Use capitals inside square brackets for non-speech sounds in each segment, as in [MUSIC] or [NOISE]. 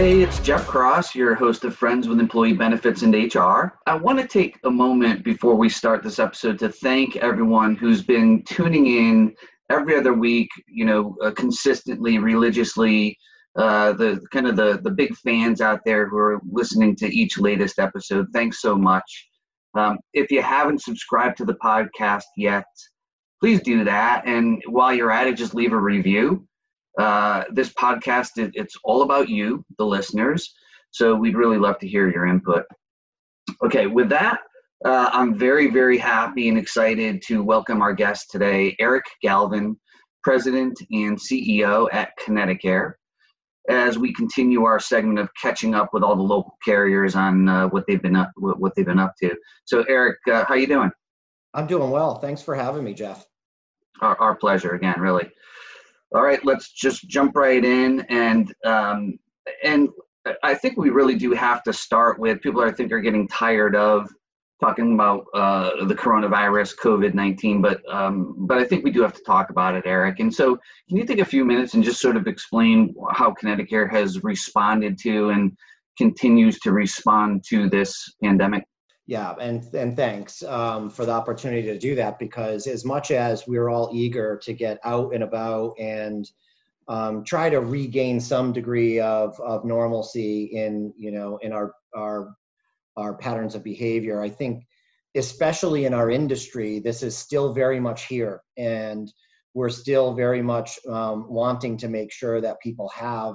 Hey, it's Jeff Cross, your host of Friends with Employee Benefits and HR. I want to take a moment before we start this episode to thank everyone who's been tuning in every other week, you know, uh, consistently, religiously, uh, the kind of the, the big fans out there who are listening to each latest episode. Thanks so much. Um, if you haven't subscribed to the podcast yet, please do that. And while you're at it, just leave a review. Uh, this podcast, it, it's all about you, the listeners. So we'd really love to hear your input. Okay, with that, uh, I'm very, very happy and excited to welcome our guest today, Eric Galvin, President and CEO at ConnectiCare, as we continue our segment of catching up with all the local carriers on uh, what they've been up, what they've been up to. So, Eric, uh, how you doing? I'm doing well. Thanks for having me, Jeff. Our, our pleasure again, really. All right, let's just jump right in, and um, and I think we really do have to start with people. I think are getting tired of talking about uh, the coronavirus, COVID nineteen, but um, but I think we do have to talk about it, Eric. And so, can you take a few minutes and just sort of explain how ConnectiCare has responded to and continues to respond to this pandemic? Yeah, and and thanks um, for the opportunity to do that because as much as we're all eager to get out and about and um, try to regain some degree of, of normalcy in you know in our our our patterns of behavior, I think especially in our industry, this is still very much here, and we're still very much um, wanting to make sure that people have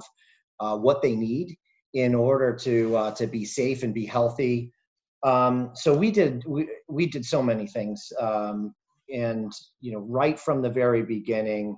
uh, what they need in order to uh, to be safe and be healthy um, so we did we, we did so many things um, and you know right from the very beginning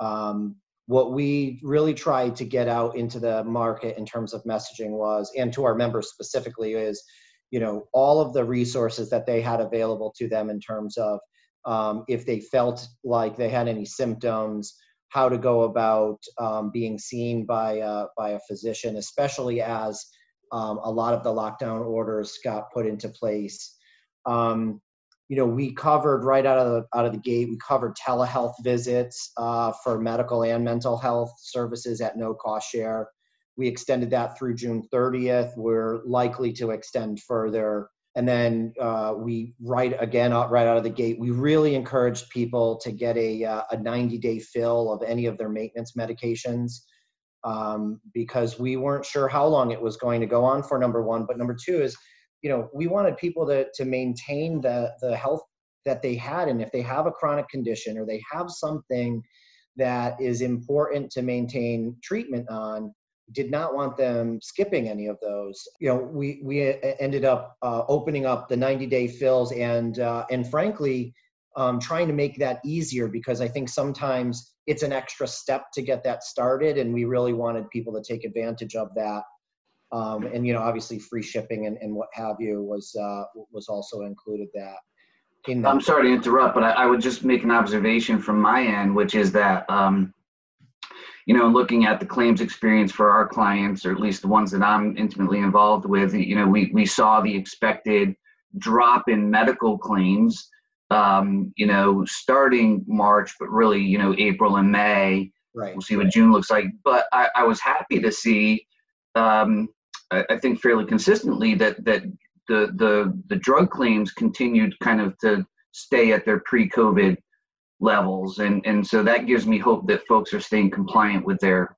um, what we really tried to get out into the market in terms of messaging was and to our members specifically is you know all of the resources that they had available to them in terms of um, if they felt like they had any symptoms how to go about um, being seen by a, by a physician especially as um, a lot of the lockdown orders got put into place. Um, you know, we covered right out of the out of the gate. We covered telehealth visits uh, for medical and mental health services at no cost share. We extended that through June 30th. We're likely to extend further. And then uh, we right again right out of the gate. We really encouraged people to get a uh, a 90 day fill of any of their maintenance medications um, because we weren't sure how long it was going to go on for number one. But number two is you know we wanted people to, to maintain the, the health that they had. And if they have a chronic condition or they have something that is important to maintain treatment on did not want them skipping any of those. You know we we ended up uh, opening up the 90 day fills and uh, and frankly um, trying to make that easier because i think sometimes it's an extra step to get that started and we really wanted people to take advantage of that. Um, and you know obviously free shipping and, and what have you was uh, was also included that. In i'm sorry to interrupt but I, I, would just make an observation from my end which is that um, you know looking at the claims experience for our clients or at least the ones that i'm intimately involved with you know we, we saw the expected drop in medical claims um, you know, starting March, but really, you know, April and May. Right. We'll see what June looks like. But I, I was happy to see, um, I, I, think fairly consistently that that the the the drug claims continued kind of to stay at their pre-COVID levels, and and so that gives me hope that folks are staying compliant with their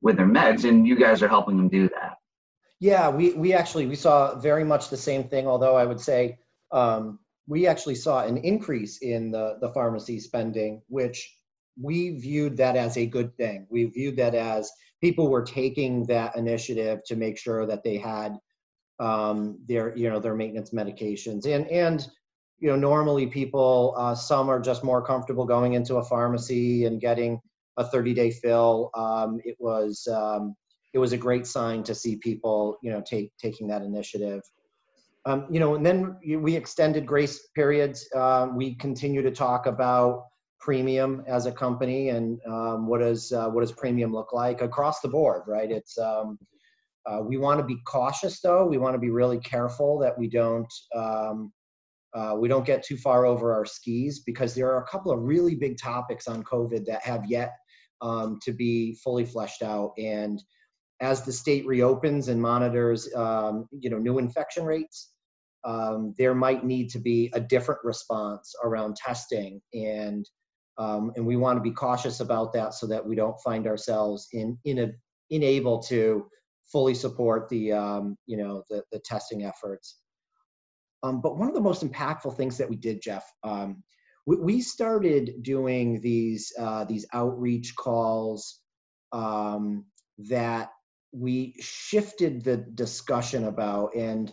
with their meds, and you guys are helping them do that. Yeah, we we actually we saw very much the same thing. Although I would say um, we actually saw an increase in the, the pharmacy spending, which we viewed that as a good thing. We viewed that as people were taking that initiative to make sure that they had um, their, you know, their maintenance medications. And, and you know, normally people, uh, some are just more comfortable going into a pharmacy and getting a 30 day fill. Um, it was, um, it was a great sign to see people, you know, take, taking that initiative. Um, you know, and then we extended grace periods. Uh, we continue to talk about premium as a company and um, what does uh, what does premium look like across the board, right? It's um, uh, we want to be cautious though. We want to be really careful that we don't um, uh, we don't get too far over our skis because there are a couple of really big topics on COVID that have yet um, to be fully fleshed out and as the state reopens and monitors, um, you know, new infection rates, um, there might need to be a different response around testing and um, and we want to be cautious about that so that we don't find ourselves in in a unable to fully support the um, you know the, the testing efforts. Um, but one of the most impactful things that we did, Jeff, um, we, we, started doing these uh, these outreach calls that we shifted the discussion about, and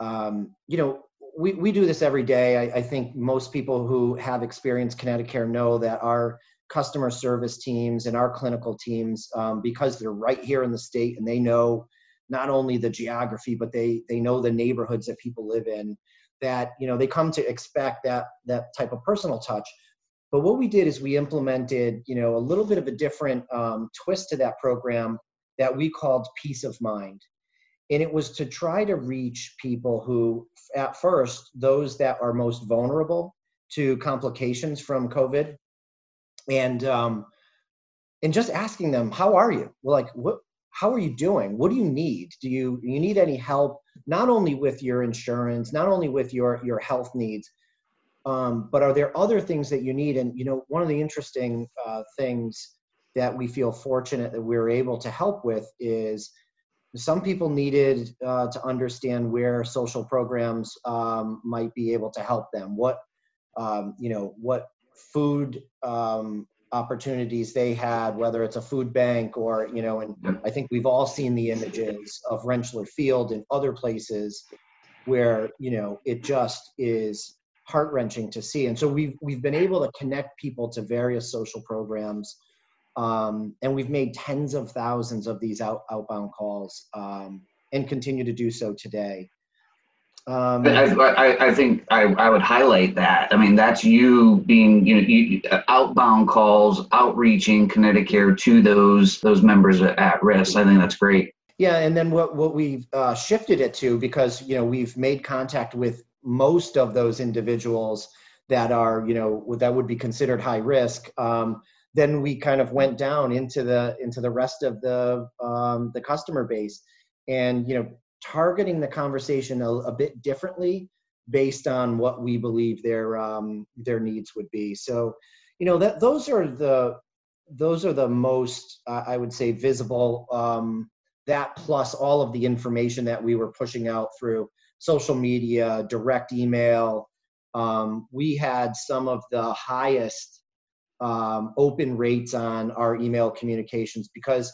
um, you know we, we do this every day. I, I think most people who have experienced ConnectiCare know that our customer service teams and our clinical teams um, because they're right here in the state and they know not only the geography but they they know the neighborhoods that people live in that you know they come to expect that that type of personal touch but what we did is we implemented you know a little bit of a different um, twist to that program that we called peace of mind and it was to try to reach people who at first those that are most vulnerable to complications from covid and um, and just asking them, "How are you?" Well, like, what? How are you doing? What do you need? Do you you need any help? Not only with your insurance, not only with your your health needs, um, but are there other things that you need? And you know, one of the interesting uh, things that we feel fortunate that we're able to help with is some people needed uh, to understand where social programs um, might be able to help them. What um, you know, what food um, opportunities they had, whether it's a food bank or, you know, and I think we've all seen the images of Rentschler Field and other places where, you know, it just is heart wrenching to see. And so we've, we've been able to connect people to various social programs. Um, and we've made tens of thousands of these out, outbound calls um, and continue to do so today. Um, I, I, I, think I, I would highlight that. I mean, that's you being, you know, you, outbound calls, outreaching Connecticut to those those members at risk. I think that's great. Yeah, and then what what we've uh, shifted it to because you know we've made contact with most of those individuals that are you know that would be considered high risk. Um, then we kind of went down into the into the rest of the um, the customer base, and you know targeting the conversation a, a bit differently based on what we believe their um, their needs would be. So, you know that those are the those are the most uh, I would say visible. Um, that plus all of the information that we were pushing out through social media, direct email. Um, we had some of the highest um, open rates on our email communications because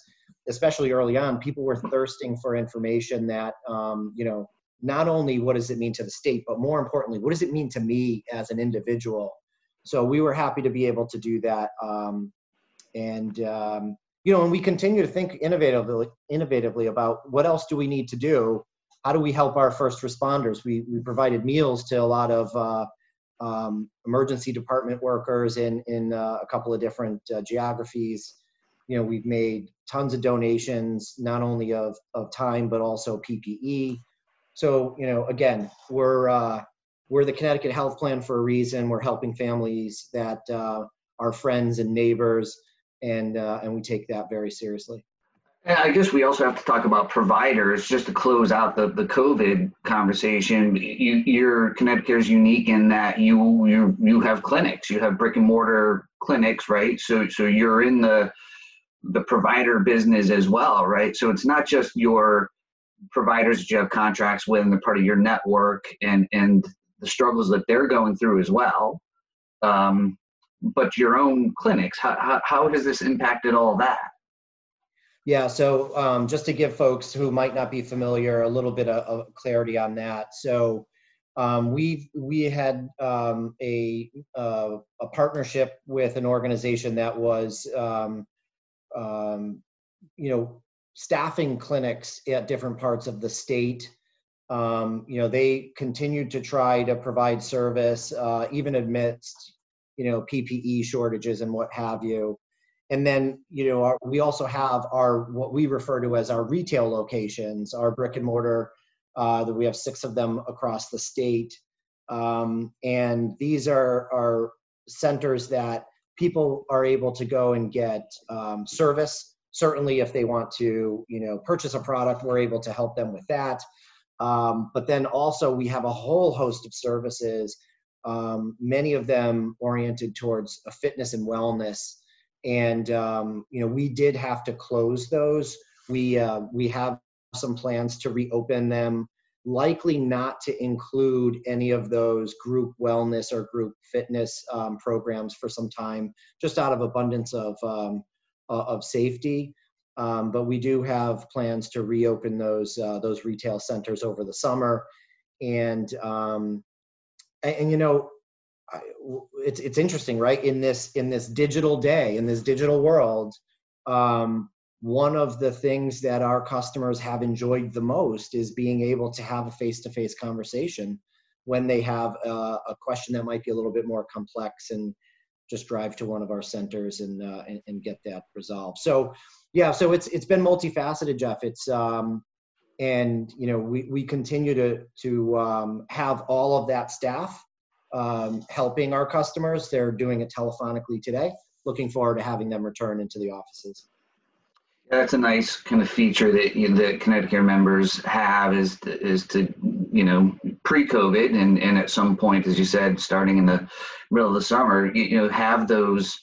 especially early on, people were thirsting for information that, um, you know, not only what does it mean to the state, but more importantly, what does it mean to me as an individual? So we were happy to be able to do that. Um, and, um, you know, and we continue to think innovatively, innovatively about what else do we need to do? How do we help our first responders? We, we provided meals to a lot of uh, um, emergency department workers in, in uh, a couple of different uh, geographies. You know we've made tons of donations not only of of time but also ppe so you know again we're uh, we're the connecticut health plan for a reason. We're helping families that uh, are friends and neighbors and uh, and we take that very seriously and I guess we also have to talk about providers just to close out the, the COVID conversation. You, your ConnectiCare is unique in that you you you have clinics, you have brick and mortar clinics, right? So so you're in the the provider business as well, right? So it's not just your providers that you have contracts with and part of your network and and the struggles that they're going through as well. Um, but your own clinics, how, how, how does this impacted all that? Yeah, so um, just to give folks who might not be familiar a little bit of, of clarity on that. So um, we we had um, a uh, a partnership with an organization that was um, um, you know, staffing clinics at different parts of the state. Um, you know, they continued to try to provide service, uh, even amidst, you know, PPE shortages and what have you. And then, you know, our, we also have our what we refer to as our retail locations, our brick and mortar. Uh, that we have six of them across the state, um, and these are are centers that people are able to go and get um, service. certainly if they want to you know purchase a product we're able to help them with that um, but then also we have a whole host of services um, many of them oriented towards a fitness and wellness and um, you know we did have to close those we uh, we have some plans to reopen them likely not to include any of those group wellness or group fitness um, programs for some time just out of abundance of um, of safety. Um, but we do have plans to reopen those uh, those retail centers over the summer, and um, and, and, you know, it's it's interesting, right? In this in this digital day, in this digital world, um, one of the things that our customers have enjoyed the most is being able to have a face-to-face conversation when they have a, a question that might be a little bit more complex and just drive to one of our centers and, uh, and, and get that resolved. So yeah, so it's it's been multifaceted, Jeff. It's um, and you know we we continue to to um, have all of that staff um, helping our customers. They're doing it telephonically today. Looking forward to having them return into the offices. Yeah, That's a nice kind of feature that you, that ConnectiCare members have is to, is to you know pre-COVID and and at some point, as you said, starting in the middle of the summer, you, you know, have those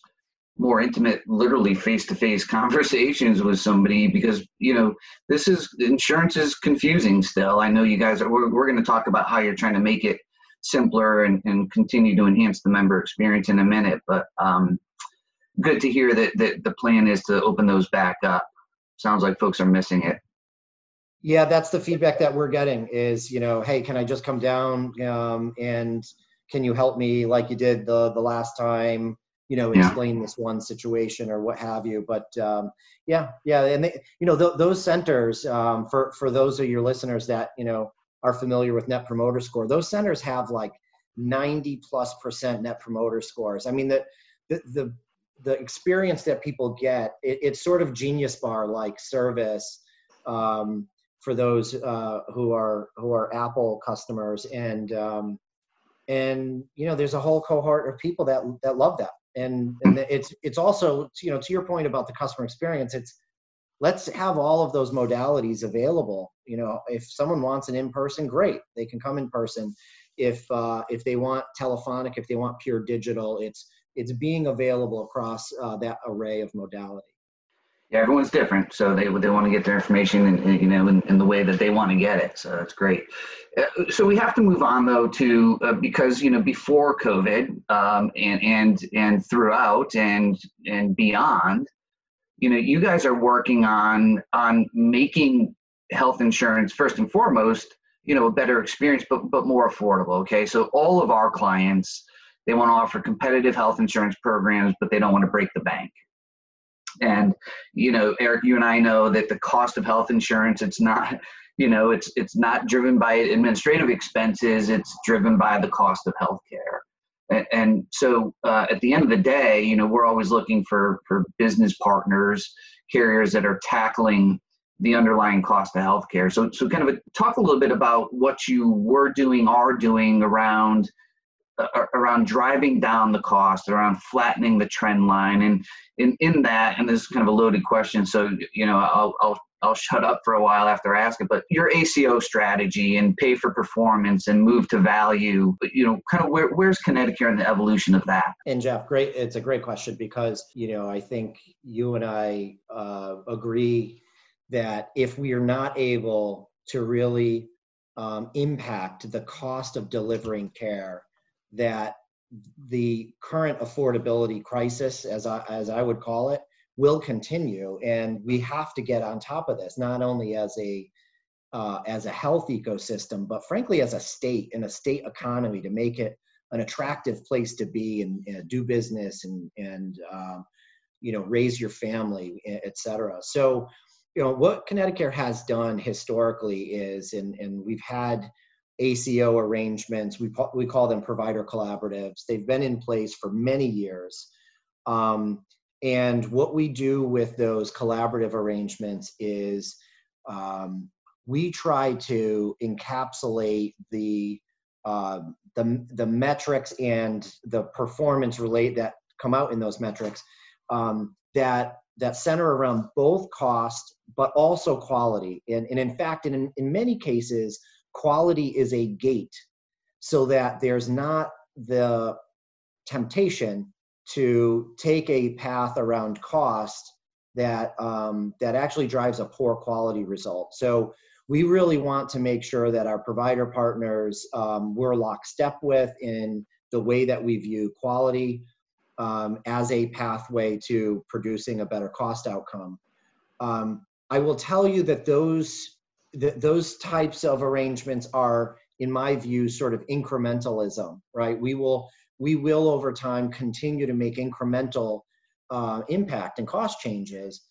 more intimate, literally face-to-face [LAUGHS] conversations with somebody because you know this is insurance is confusing still. I know you guys are. We're, we're going to talk about how you're trying to make it simpler and, and continue to enhance the member experience in a minute, but um, good to hear that, that the plan is to open those back up. Sounds like folks are missing it. Yeah, that's the feedback that we're getting is, you know, hey, can I just come down um, and can you help me like you did the the last time? You know, explain yeah. this one situation or what have you. But um, yeah, yeah, and they, you know, th- those centers um, for for those of your listeners that you know are familiar with Net Promoter Score, those centers have like 90 plus percent Net Promoter scores. I mean, the the the, the experience that people get, it, it's sort of Genius Bar like service. Um, for those uh, who are who are Apple customers, and um, and you know there's a whole cohort of people that that love that, and and it's it's also you know to your point about the customer experience, it's let's have all of those modalities available. You know, if someone wants an in person, great, they can come in person. If uh, if they want telephonic, if they want pure digital, it's it's being available across uh, that array of modality yeah, everyone's different, so they they want to get their information, in, you know, in, in, the way that they want to get it. So that's great. Uh, so we have to move on though to uh, because you know before COVID um, and and and throughout and and beyond, you know, you guys are working on on making health insurance first and foremost, you know, a better experience, but but more affordable. Okay, so all of our clients they want to offer competitive health insurance programs, but they don't want to break the bank and you know eric you and i know that the cost of health insurance it's not you know it's it's not driven by administrative expenses it's driven by the cost of health care and, so uh, at the end of the day you know we're always looking for for business partners carriers that are tackling the underlying cost of healthcare. So, so kind of a, talk a little bit about what you were doing, are doing around around driving down the cost, around flattening the trend line, and in in that, and this is kind of a loaded question, so you know I'll I'll I'll shut up for a while after I ask it. But your ACO strategy and pay for performance and move to value, you know, kind of where, where's ConnectiCare in the evolution of that? And Jeff, great, it's a great question because you know I think you and I uh, agree that if we are not able to really um, impact the cost of delivering care that the current affordability crisis, as I, as I would call it, will continue, and we have to get on top of this, not only as a uh, as a health ecosystem, but frankly as a state and a state economy to make it an attractive place to be and, and do business and and um, you know raise your family, et cetera. So you know what ConnectiCare has done historically is, and and we've had ACO arrangements. We, we call them provider collaboratives. They've been in place for many years. Um, and what we do with those collaborative arrangements is um, we try to encapsulate the, uh, the, the metrics and the performance relate that come out in those metrics um, that that center around both cost but also quality. And, and in fact, in, in many cases, quality is a gate so that there's not the temptation to take a path around cost that um, that actually drives a poor quality result. So we really want to make sure that our provider partners um, we're lockstep with in the way that we view quality um, as a pathway to producing a better cost outcome. Um, I will tell you that those that those types of arrangements are, in my view, sort of incrementalism. Right? We will we will over time continue to make incremental uh, impact and cost changes.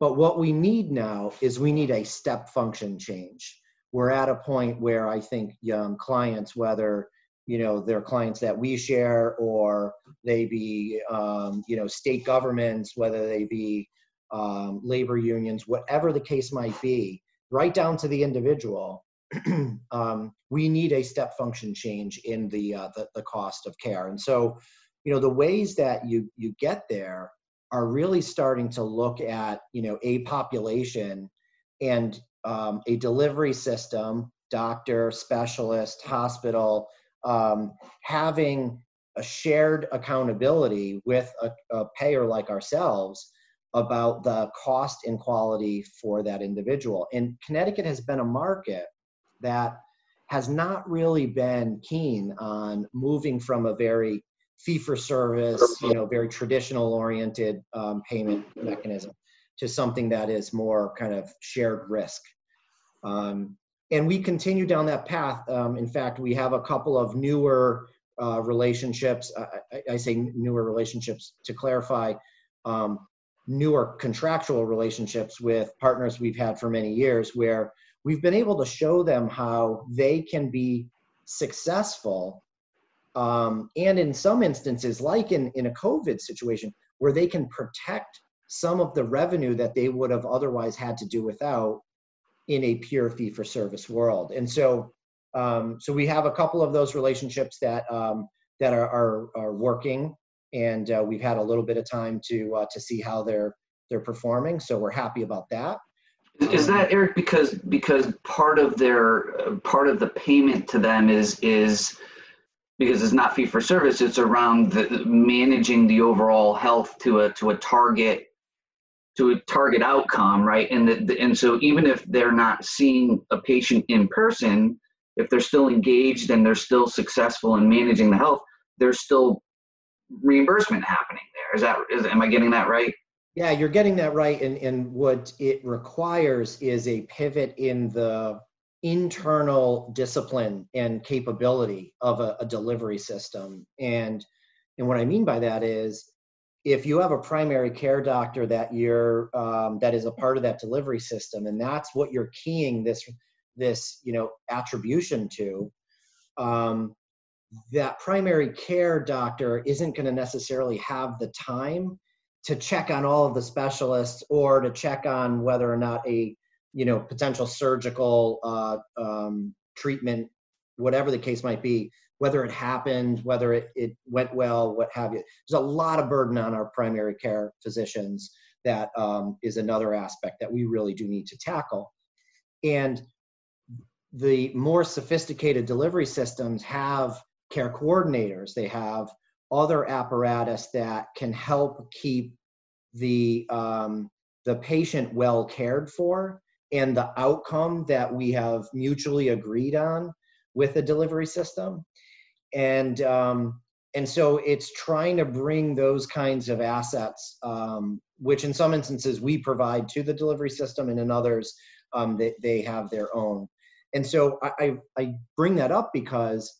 But what we need now is we need a step function change. We're at a point where I think young clients, whether you know they're clients that we share or they be um, you know state governments, whether they be um, labor unions, whatever the case might be, right down to the individual, [CLEARS THROAT] um, we need a step function change in the, uh, the, the cost of care. And so, you know, the ways that you you get there are really starting to look at you know a population and um, a delivery system, doctor, specialist, hospital, um, having a shared accountability with a, a payer like ourselves about the cost and quality for that individual. And Connecticut has been a market that has not really been keen on moving from a very fee for service, you know, very traditional oriented um, payment mechanism to something that is more kind of shared risk. Um, and we continue down that path. Um, in fact, we have a couple of newer uh, relationships. I, I, say newer relationships to clarify. Um, newer contractual relationships with partners we've had for many years where we've been able to show them how they can be successful um, and in some instances like in, in a covid situation where they can protect some of the revenue that they would have otherwise had to do without in a pure fee for service world. And so um, so we have a couple of those relationships that um, that are, are, are working and uh, we've had a little bit of time to uh, to see how they're they're performing. So we're happy about that. Is that Eric because because part of their uh, part of the payment to them is is because it's not fee for service it's around the, managing the overall health to a to a target to a target outcome right and the, the, and so even if they're not seeing a patient in person if they're still engaged and they're still successful in managing the health they're still reimbursement happening there. Is that is am I getting that right? Yeah, you're getting that right. And and what it requires is a pivot in the internal discipline and capability of a, a delivery system. And and what I mean by that is if you have a primary care doctor that you're um, that is a part of that delivery system and that's what you're keying this this you know attribution to um, that primary care doctor isn't going to necessarily have the time to check on all of the specialists or to check on whether or not a you know potential surgical uh, um, treatment whatever the case might be whether it happened whether it, it went well what have you. There's a lot of burden on our primary care physicians That um, is another aspect that we really do need to tackle. And the more sophisticated delivery systems have care coordinators. They have other apparatus that can help keep the um, the patient well cared for and the outcome that we have mutually agreed on with the delivery system and um, and so it's trying to bring those kinds of assets um, which in some instances we provide to the delivery system and in others um, they, they have their own and so I, I bring that up because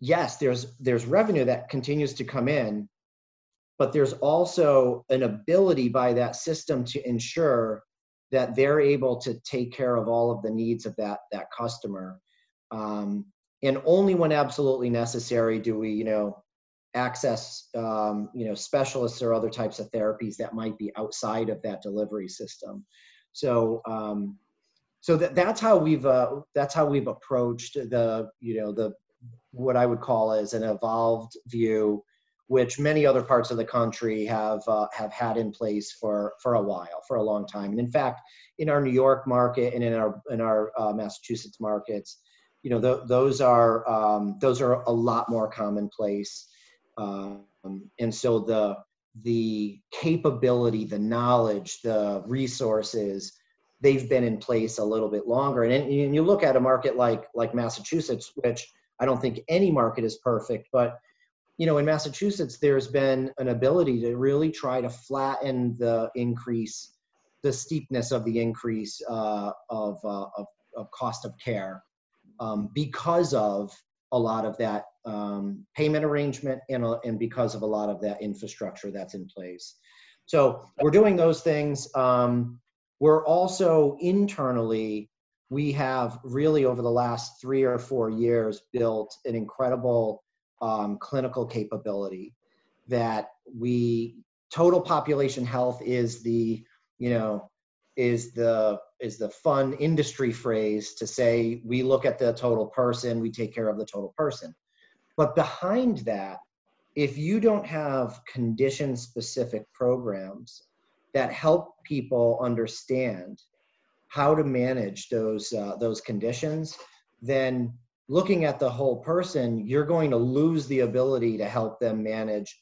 yes, there's there's revenue that continues to come in, but there's also an ability by that system to ensure that they're able to take care of all of the needs of that that customer. Um, and only when absolutely necessary do we, you know, access, um, you know, specialists or other types of therapies that might be outside of that delivery system. So, um, so that, that's how we've uh, that's how we've approached the you know the what I would call as an evolved view which many other parts of the country have uh, have had in place for for a while, for a long time. And in fact, in our New York market and in our in our uh, Massachusetts markets, you know, th- those are um, those are a lot more commonplace. Um, and so the the capability, the knowledge, the resources, they've been in place a little bit longer. And, and you look at a market like like Massachusetts, which I don't think any market is perfect, but you know, in Massachusetts, there's been an ability to really try to flatten the increase, the steepness of the increase uh, of, uh, of, of cost of care um, because of a lot of that um, payment arrangement and, uh, and because of a lot of that infrastructure that's in place. So we're doing those things. Um, we're also internally, we have really over the last three or four years built an incredible um, clinical capability that we total population health is the you know is the is the fun industry phrase to say we look at the total person we take care of the total person. But behind that if you don't have condition specific programs that help people understand how to manage those uh, those conditions then looking at the whole person you're going to lose the ability to help them manage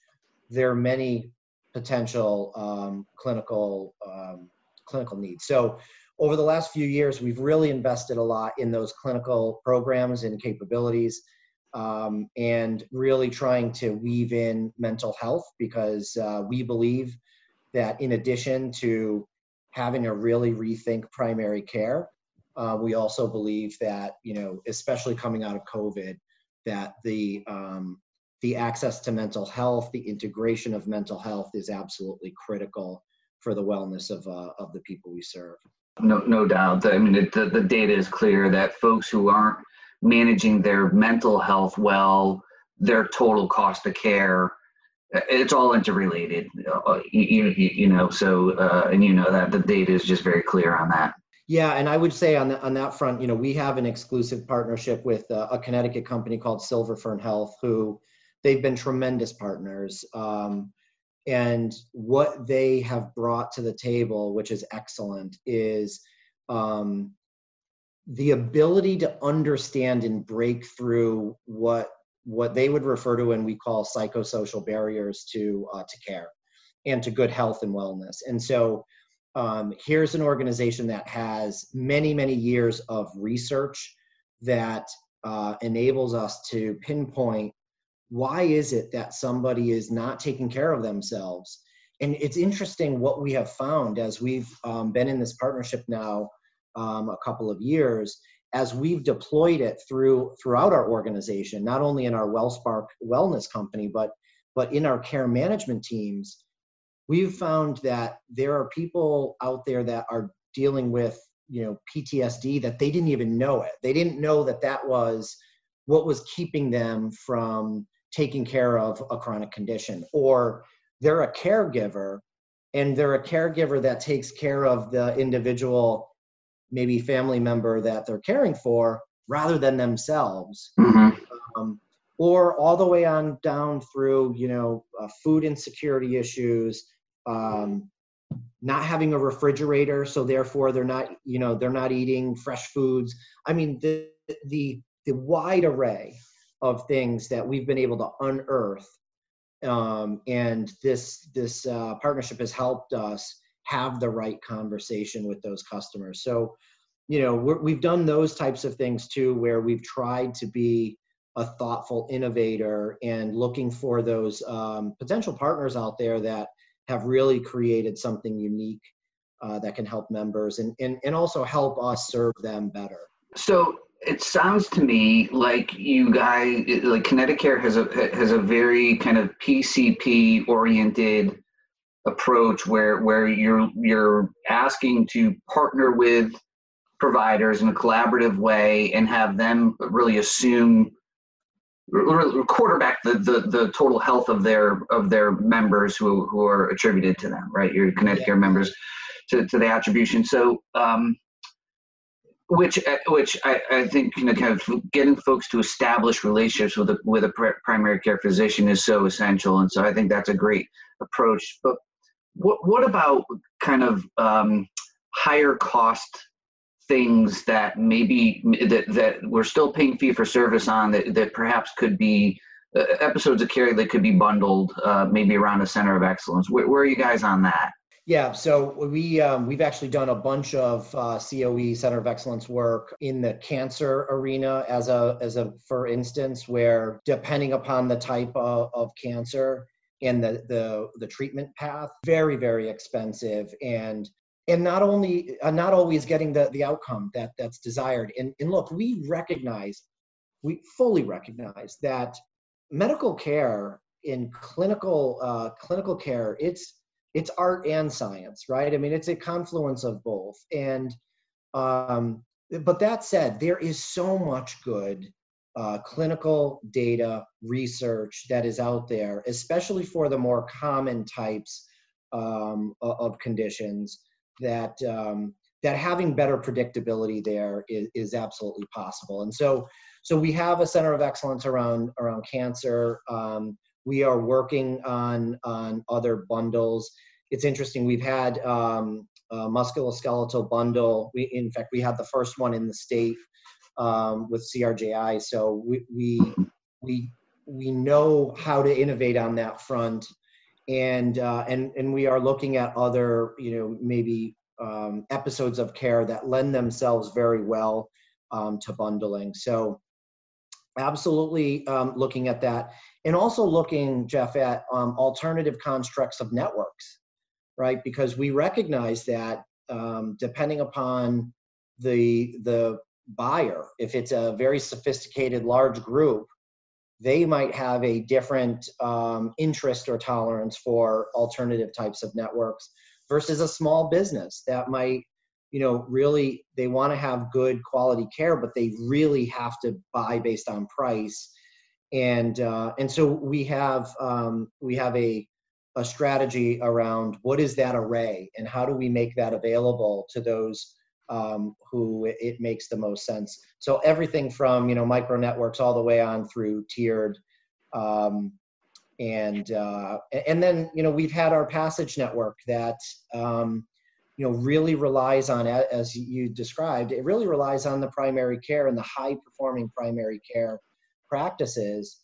their many potential um, clinical um, clinical needs. So over the last few years, we've really invested a lot in those clinical programs and capabilities um, and really trying to weave in mental health because uh, we believe that in addition to having to really rethink primary care, uh, we also believe that, you know, especially coming out of COVID, that the um, the access to mental health, the integration of mental health is absolutely critical for the wellness of uh, of the people we serve. No, no doubt. I mean, it, the the data is clear that folks who aren't managing their mental health well, their total cost of care, it's all interrelated. Uh, you, you, know, so uh, and you know that the data is just very clear on that. Yeah, and I would say on the, on that front, you know, we have an exclusive partnership with uh, a Connecticut company called Silver Fern Health, who they've been tremendous partners. Um, and what they have brought to the table which is excellent is um, the ability to understand and break through what what they would refer to and we call psychosocial barriers to uh, to care and to good health and wellness. And so um, here's an organization that has many many years of research that uh, enables us to pinpoint why is it that somebody is not taking care of themselves? And it's interesting what we have found as we've um, been in this partnership now um, a couple of years as we've deployed it through throughout our organization not only in our wellspark wellness company but but in our care management teams we've found that there are people out there that are dealing with you know ptsd that they didn't even know it. They didn't know that that was what was keeping them from taking care of a chronic condition. Or they're a caregiver and they're a caregiver that takes care of the individual maybe family member that they're caring for rather than themselves mm-hmm. um, or all the way on down through you know uh, food insecurity issues um, not having a refrigerator so therefore they're not you know they're not eating fresh foods i mean the the the wide array of things that we've been able to unearth um, and this this uh, partnership has helped us have the right conversation with those customers. So you know we have done those types of things too where we've tried to be a thoughtful innovator and looking for those um, potential partners out there that have really created something unique uh, that can help members and, and, and also help us serve them better. So it sounds to me like you guys like ConnectiCare has a has a very kind of PCP oriented approach where where you're you're asking to partner with providers in a collaborative way and have them really assume quarterback the, the the total health of their of their members who who are attributed to them right? Your ConnectiCare yeah. members to, to the attribution. So um which uh, which I, I think you know kind of getting folks to establish relationships with a with a primary care physician is so essential. And so i think that's a great approach. But what what about kind of um, higher cost things that maybe that that we're still paying fee for service on that that perhaps could be uh, episodes of care that could be bundled uh, maybe around a center of excellence? Where, where are you guys on that? Yeah, so we um, we've actually done a bunch of uh, COE Center of Excellence work in the cancer arena as a as a for instance, where depending upon the type of, of cancer and the the the treatment path, very very expensive and and not only uh, not always getting the the outcome that that's desired. And and look, we recognize we fully recognize that medical care in clinical uh, clinical care it's it's art and science, right? I mean, it's a confluence of both. And um, but that said, there is so much good uh, clinical data research that is out there, especially for the more common types um, of conditions that um, that having better predictability there is, is absolutely possible. And so, so we have a center of excellence around around cancer. Um, we are working on on other bundles. It's interesting. We've had um, a musculoskeletal bundle. We, in fact, we had the first one in the state um, with CRJI. So we we we we know how to innovate on that front, and uh, and and we are looking at other you know maybe um, episodes of care that lend themselves very well um, to bundling. So absolutely um, looking at that and also looking jeff at um, alternative constructs of networks right because we recognize that um, depending upon the the buyer. If it's a very sophisticated large group they might have a different um, interest or tolerance for alternative types of networks versus a small business that might you know really they want to have good quality care but they really have to buy based on price. And uh, and so we have um, we have a a strategy around what is that array and how do we make that available to those um, who it makes the most sense. So everything from you know micro networks all the way on through tiered, um, and uh, and then you know we've had our passage network that um, you know really relies on as you described it really relies on the primary care and the high performing primary care practices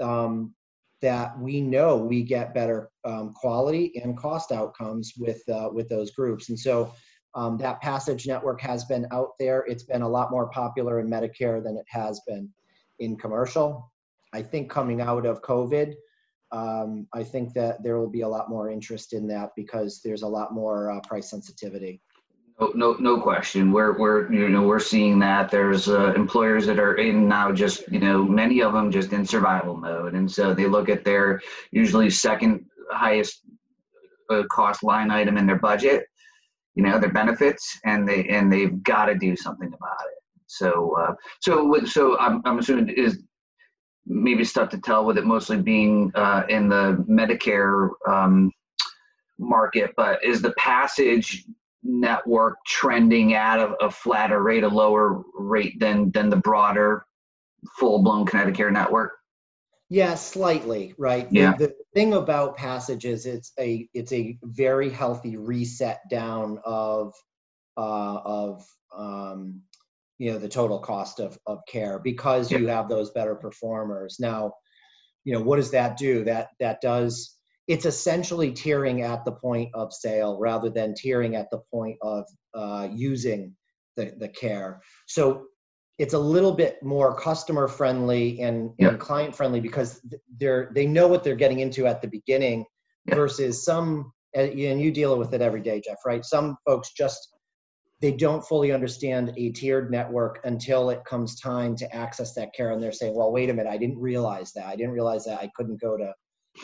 um, that we know we get better um, quality and cost outcomes with uh, with those groups and so um, that passage network has been out there it's been a lot more popular in medicare than it has been in commercial i think coming out of covid um, I think that there will be a lot more interest in that because there's a lot more uh, price sensitivity. No, no, no question. We're, we're, you know, we're seeing that there's uh, employers that are in now just, you know, many of them just in survival mode. And so they look at their usually second highest uh, cost line item in their budget, you know, their benefits, and they, and they've got to do something about it. So, uh, so, so I'm, I'm assuming is maybe stuff to tell with it mostly being uh, in the Medicare um, market, but is the passage network trending at a, a, flatter rate, a lower rate than than the broader full blown ConnectiCare network? Yeah, slightly, right? Yeah. The, the, thing about passage is it's a it's a very healthy reset down of uh, of um, you know the total cost of, of care because you have those better performers. Now you know what does that do? That that does it's essentially tiering at the point of sale rather than tiering at the point of uh, using the, the care. So it's a little bit more customer friendly and, and client friendly because they're they know what they're getting into at the beginning versus some and you deal with it every day jeff right? Some folks just they don't fully understand a tiered network until it comes time to access that care and they're saying well wait a minute i didn't realize that. I didn't realize that i couldn't go to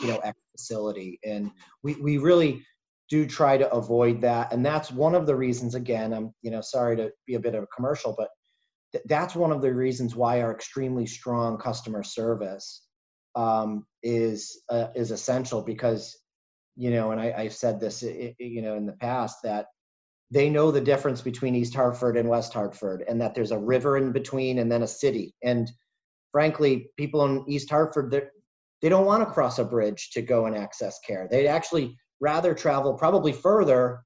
you know x facility. And we, we really do try to avoid that. And that's one of the reasons again i'm you know sorry to be a bit of a commercial but th- that's one of the reasons why our extremely strong customer service um, is uh, is essential because you know and I, i've said this you know in the past that they know the difference between East Hartford and West Hartford, and that there's a river in between and then a city. And frankly, people in East Hartford, they don't want to cross a bridge to go and access care. They'd actually rather travel probably further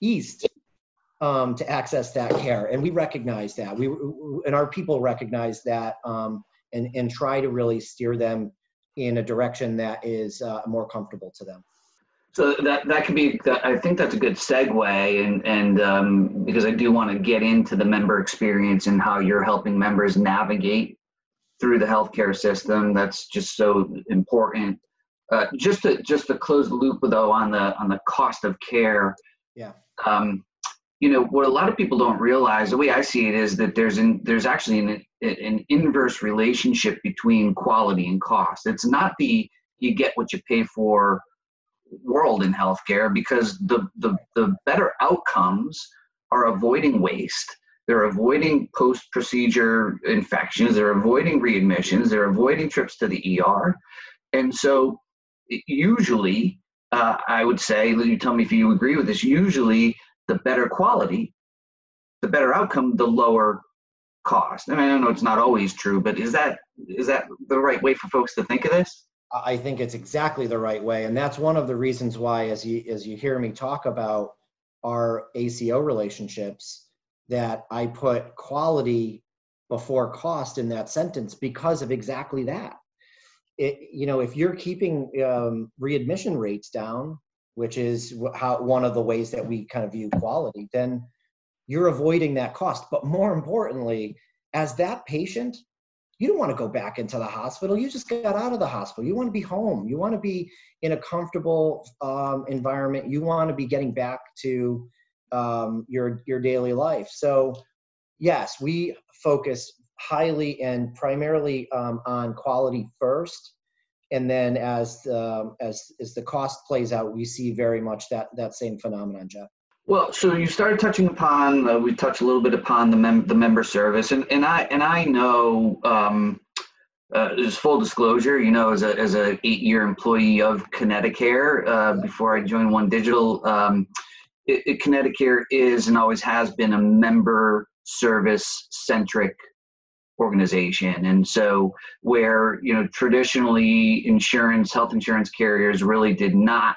east um, to access that care. And we recognize that. We and our people recognize that um, and, and try to really steer them in a direction that is uh, more comfortable to them. So that that could be. I think that's a good segue, and and um, because I do want to get into the member experience and how you're helping members navigate through the healthcare system. That's just so important. Uh, just to just to close the loop though on the on the cost of care. Yeah. Um, you know what a lot of people don't realize the way i see it is that there's an there's actually an, an inverse relationship between quality and cost. It's not the you get what you pay for world in healthcare because the the, the better outcomes are avoiding waste. They're avoiding post procedure infections. They're avoiding readmissions. They're avoiding trips to the er and so usually uh, i would say you tell me if you agree with this usually the better quality, the better outcome, the lower cost. Mean, I know it's not always true, but is that is that the right way for folks to think of this? I think it's exactly the right way, and that's one of the reasons why, as you as you hear me talk about our ACO relationships, that I put quality before cost in that sentence because of exactly that. It, you know, if you're keeping um, readmission rates down, which is how one of the ways that we kind of view quality, then you're avoiding that cost. But more importantly, as that patient, you don't want to go back into the hospital. You just got out of the hospital. You want to be home. You want to be in a comfortable um, environment. You want to be getting back to um, your your daily life. So, yes, we focus highly and primarily um, on quality first, and then as as as the cost plays out, we see very much that that same phenomenon, Jeff. Well, so you started touching upon uh, we touched a little bit upon the mem- the member service, and and I and I know. Um, uh, as full disclosure, you know, as a as a eight year employee of ConnectiCare uh, before I joined One Digital, um, it, it, ConnectiCare is and always has been a member service centric organization. And so where you know traditionally insurance health insurance carriers really did not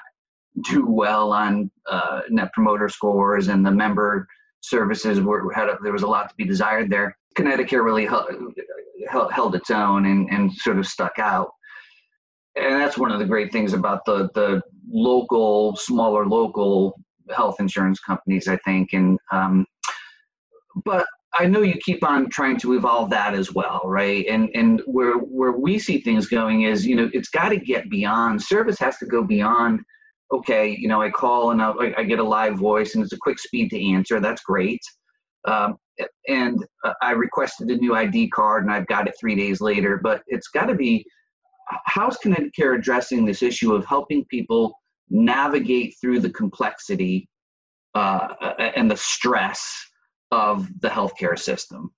do well on uh, net promoter scores and the member services were had a, there was a lot to be desired there ConnectiCare really held, held its own and, and sort of stuck out. And that's one of the great things about the the local smaller local health insurance companies i think. And um, but I know you keep on trying to evolve that as well, right? And and where where we see things going is, you know, it's got to get beyond. Service has to go beyond. Okay, you know, I call and I, I get a live voice, and it's a quick speed to answer. That's great. Um, and uh, I requested a new ID card, and I've got it three days later. But it's got to be. How's ConnectiCare addressing this issue of helping people navigate through the complexity uh, and the stress? Of the healthcare system?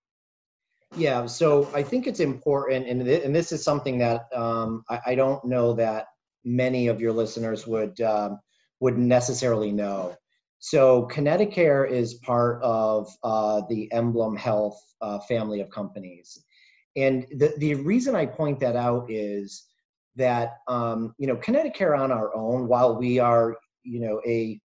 Yeah, so I think it's important, and th- and this is something that um, I, I, don't know that many of your listeners would um, would necessarily know. So ConnectiCare is part of uh, the Emblem Health uh, family of companies, and the the reason I point that out is that um, you know ConnectiCare on our own, while we are you know a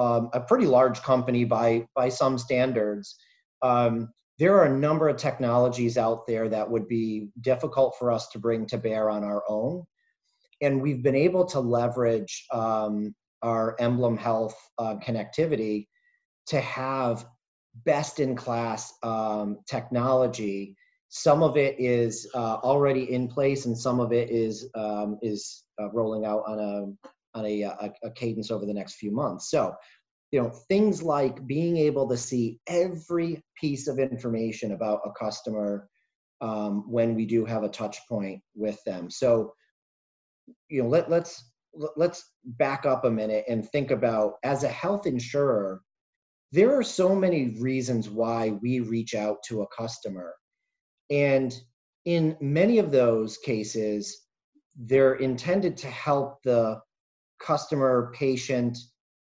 um, a pretty large company by by some standards. Um, there are a number of technologies out there that would be difficult for us to bring to bear on our own, and we've been able to leverage um, our Emblem Health uh, connectivity to have best in class um, technology. Some of it is uh, already in place, and some of it is um, is uh, rolling out on a on a, a, a cadence over the next few months. So, you know, things like being able to see every piece of information about a customer um, when we do have a touch point with them. So, you know, let, let's let's back up a minute and think about as a health insurer, there are so many reasons why we reach out to a customer. And in many of those cases, they're intended to help the customer, patient,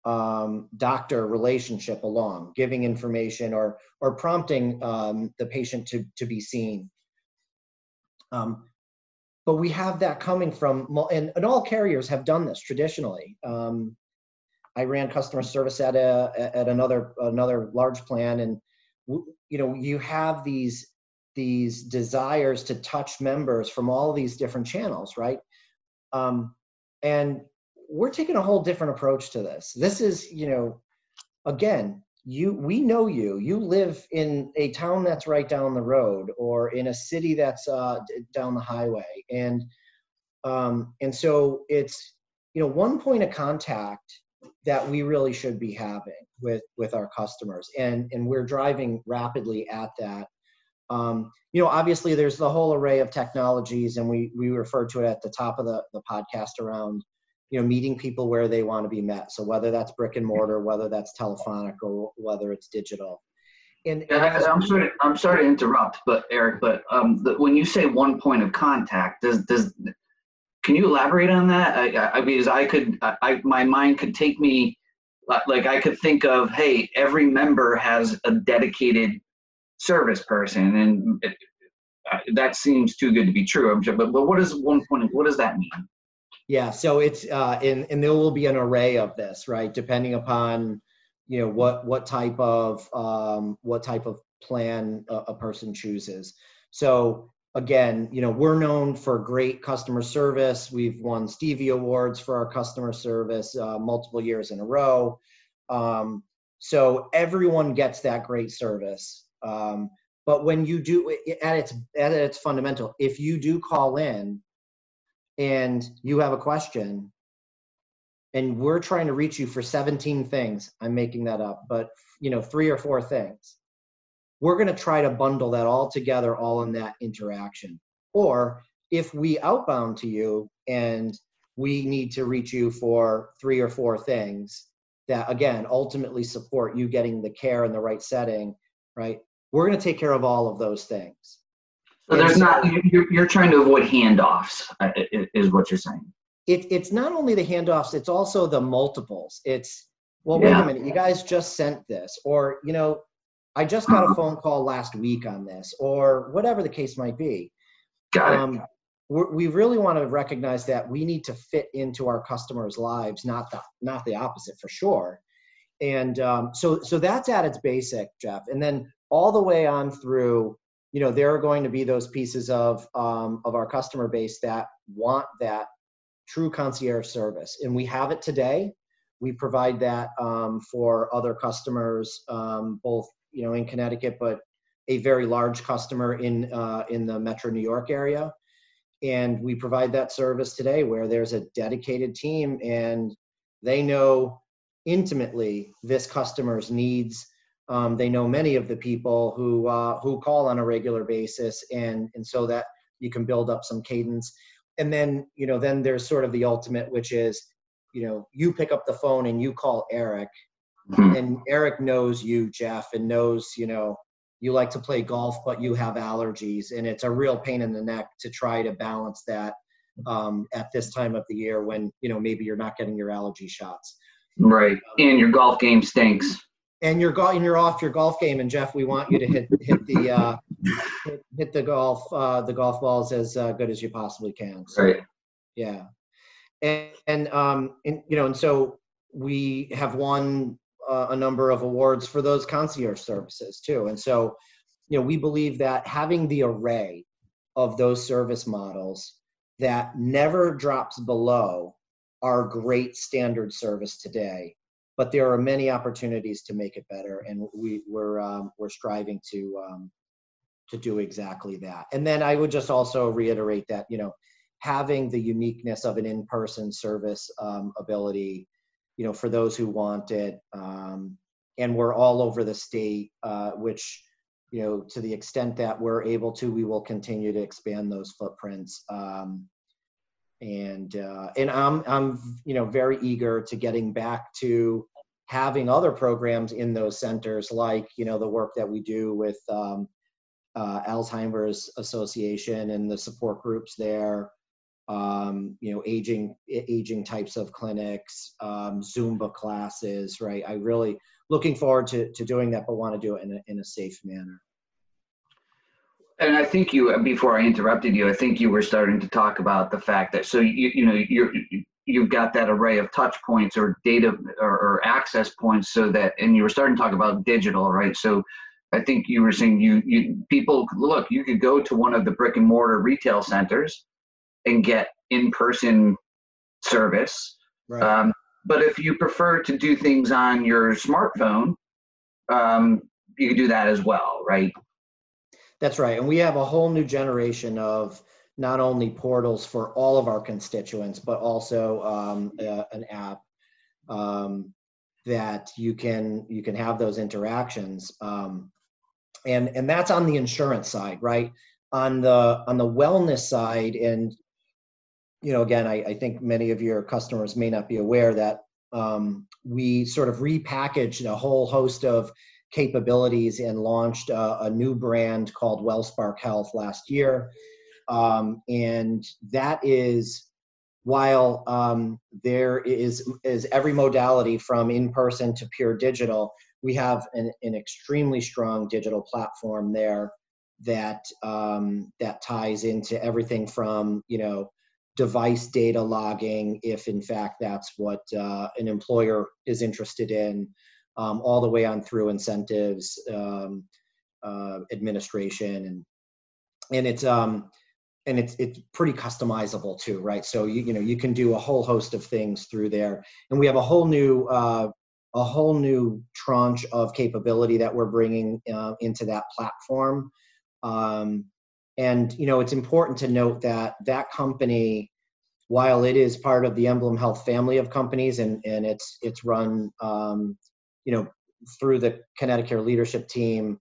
um, doctor relationship along, giving information or or prompting um, the patient to to be seen. Um, but we have that coming from, and, and all carriers have done this traditionally. Um, I ran customer service at a at another another large plan, and you know you have these these desires to touch members from all these different channels, right? Um, and we're taking a whole different approach to this. This is, you know, again, you we know you. You live in a town that's right down the road, or in a city that's uh, down the highway, and um, and so it's you know one point of contact that we really should be having with with our customers, and and we're driving rapidly at that. Um, you know, obviously, there's the whole array of technologies, and we we referred to it at the top of the the podcast around you know meeting people where they want to be met so whether that's brick and mortar whether that's telephonic or whether it's digital and, and I'm sorry, I'm sorry to interrupt, but Eric, but um, the, when you say one point of contact, does does can you elaborate on that? I, I because I could, I my mind could take me, like I could think of, hey, every member has a dedicated service person, and it, uh, that seems too good to be true. I'm sure, but but what is one point? Of, what does that mean? Yeah, so it's uh, and and there will be an array of this, right? Depending upon you know what what type of um, what type of plan a, a person chooses. So again, you know, we're known for great customer service. We've won Stevie Awards for our customer service uh, multiple years in a row. Um, so everyone gets that great service. Um, but when you do at its at its fundamental, if you do call in and you have a question and we're trying to reach you for 17 things i'm making that up but you know three or four things. We're going to try to bundle that all together all in that interaction. Or if we outbound to you and we need to reach you for three or four things that again ultimately support you getting the care in the right setting right we're going to take care of all of those things so there's not you're, you're trying to avoid handoffs, uh, is what you're saying. It, it's not only the handoffs; it's also the multiples. It's well, yeah. wait a minute, you guys just sent this, or you know, I just got a uh-huh. phone call last week on this, or whatever the case might be. Got it. Um, we really want to recognize that we need to fit into our customers' lives, not the not the opposite for sure. And um, so so that's at its basic, Jeff. And then all the way on through you know there are going to be those pieces of um, of our customer base that want that true concierge service. And we have it today. We provide that um, for other customers um, both you know in connecticut but a very large customer in uh, in the metro new york area. And we provide that service today where there's a dedicated team and they know intimately this customer's needs um, they know many of the people who uh, who call on a regular basis, and and so that you can build up some cadence. And then you know then there's sort of the ultimate, which is you know you pick up the phone and you call Eric, mm-hmm. and Eric knows you, Jeff, and knows you know you like to play golf, but you have allergies, and it's a real pain in the neck to try to balance that um, at this time of the year when you know maybe you're not getting your allergy shots. Right, and your golf game stinks and you're go- and you're off your golf game. And Jeff, we want you to hit hit the uh, hit, hit the golf uh, the golf balls as uh, good as you possibly can. So, right. Yeah, and and um and you know and so we have won uh, a number of awards for those concierge services too. And so you know we believe that having the array of those service models that never drops below our great standard service today but there are many opportunities to make it better, and we, we're um, we're striving to um, to do exactly that. And then I would just also reiterate that you know having the uniqueness of an in-person service um, ability, you know, for those who want it, um, and we're all over the state, uh, which you know to the extent that we're able to, we will continue to expand those footprints. Um, and uh, and I'm I'm you know very eager to getting back to having other programs in those centers, like you know the work that we do with um, uh, Alzheimer's Association and the support groups there, um, you know, aging aging types of clinics, um, Zumba classes, right? I really looking forward to, to doing that, but want to do it in a, in a safe manner. And I think you, before I interrupted you, I think you were starting to talk about the fact that so you you know you're you've got that array of touch points or data or, or access points so that and you were starting to talk about digital, right? So I think you were saying you you people look you could go to one of the brick and mortar retail centers and get in person service. Right. Um, but if you prefer to do things on your smartphone, um, you can do that as well, right? That's right. And we have a whole new generation of not only portals for all of our constituents, but also um, an app um, that you can you can have those interactions. Um, and and that's on the insurance side, right? On the on the wellness side, and you know, again, I, I think many of your customers may not be aware that um, we sort of repackaged a whole host of capabilities and launched a, a new brand called WellSpark Health last year. Um, and that is while um, there is is every modality from in person to pure digital, we have an, an extremely strong digital platform there that um, that ties into everything from you know device data logging, if in fact that's what uh, an employer is interested in, um, all the way on through incentives, um, uh, administration, and and it's um, and it's it's pretty customizable too, right? So you you know you can do a whole host of things through there, and we have a whole new uh, a whole new tranche of capability that we're bringing uh, into that platform. Um, and you know, it's important to note that that company, while it is part of the Emblem Health family of companies, and and it's it's run, um, you know, through the ConnectiCare leadership team,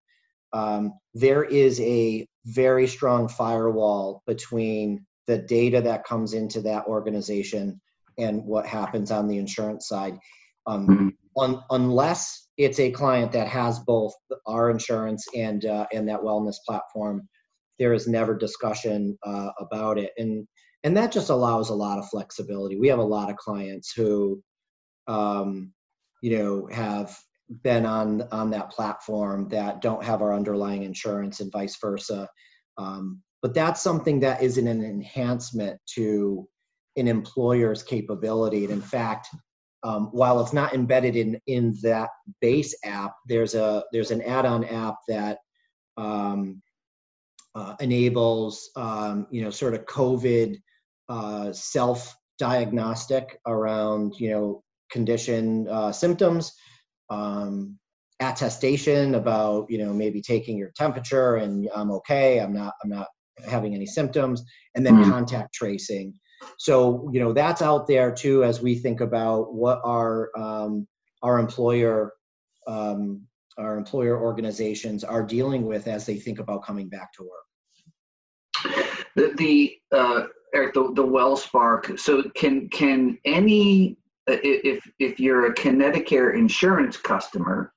um, there is a very strong firewall between the data that comes into that organization and what happens on the insurance side. Um, mm-hmm. un, unless it's a client that has both our insurance and uh, and that wellness platform, there is never discussion uh, about it and and that just allows a lot of flexibility we have a lot of clients who um, you know have been on on that platform that don't have our underlying insurance and vice versa. Um, but that's something that isn't an enhancement to an employer's capability. And in fact um, while it's not embedded in in that base app there's a there's an add-on app that um, uh, enables um, you know sort of COVID uh, self diagnostic around you know condition uh, symptoms, um, attestation about you know maybe taking your temperature and I'm okay, I'm not I'm not having any symptoms, and then mm-hmm. contact tracing. So you know that's out there too as we think about what our um, our employer um, our employer organizations are dealing with as they think about coming back to work. The, the uh, Eric, the, the WellSpark. So can can any if if you're a ConnectiCare insurance customer,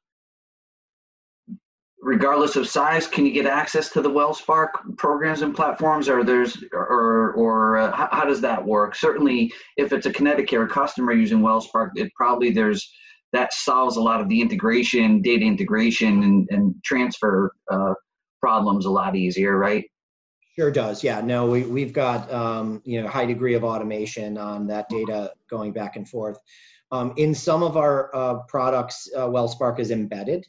regardless of size, can you get access to the WellSpark programs and platforms, or there's or or uh, how, how, does that work? Certainly, if it's a ConnectiCare customer using WellSpark, it probably there's that solves a lot of the integration, data integration, and, and transfer uh, problems a lot easier, right? Sure does. Yeah. No, we we've got um, you know high degree of automation on that data going back and forth. Um, in some of our uh, products, uh, WellSpark is embedded.